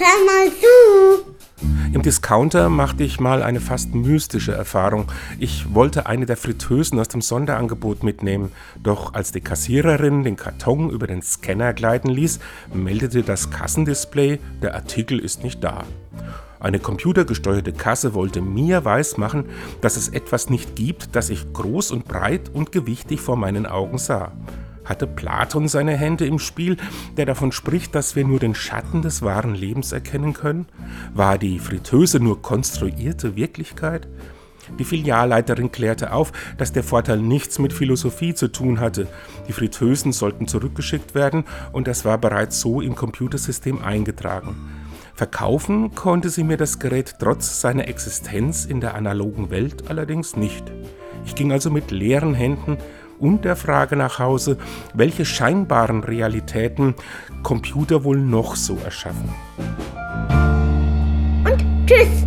hör mal zu. Im Discounter machte ich mal eine fast mystische Erfahrung. Ich wollte eine der Fritteusen aus dem Sonderangebot mitnehmen, doch als die Kassiererin den Karton über den Scanner gleiten ließ, meldete das Kassendisplay, der Artikel ist nicht da. Eine computergesteuerte Kasse wollte mir weismachen, dass es etwas nicht gibt, das ich groß und breit und gewichtig vor meinen Augen sah. Hatte Platon seine Hände im Spiel, der davon spricht, dass wir nur den Schatten des wahren Lebens erkennen können? War die Fritteuse nur konstruierte Wirklichkeit? Die Filialleiterin klärte auf, dass der Vorteil nichts mit Philosophie zu tun hatte. Die Fritteusen sollten zurückgeschickt werden und das war bereits so im Computersystem eingetragen. Verkaufen konnte sie mir das Gerät trotz seiner Existenz in der analogen Welt allerdings nicht. Ich ging also mit leeren Händen und der Frage nach Hause, welche scheinbaren Realitäten Computer wohl noch so erschaffen. Und tschüss.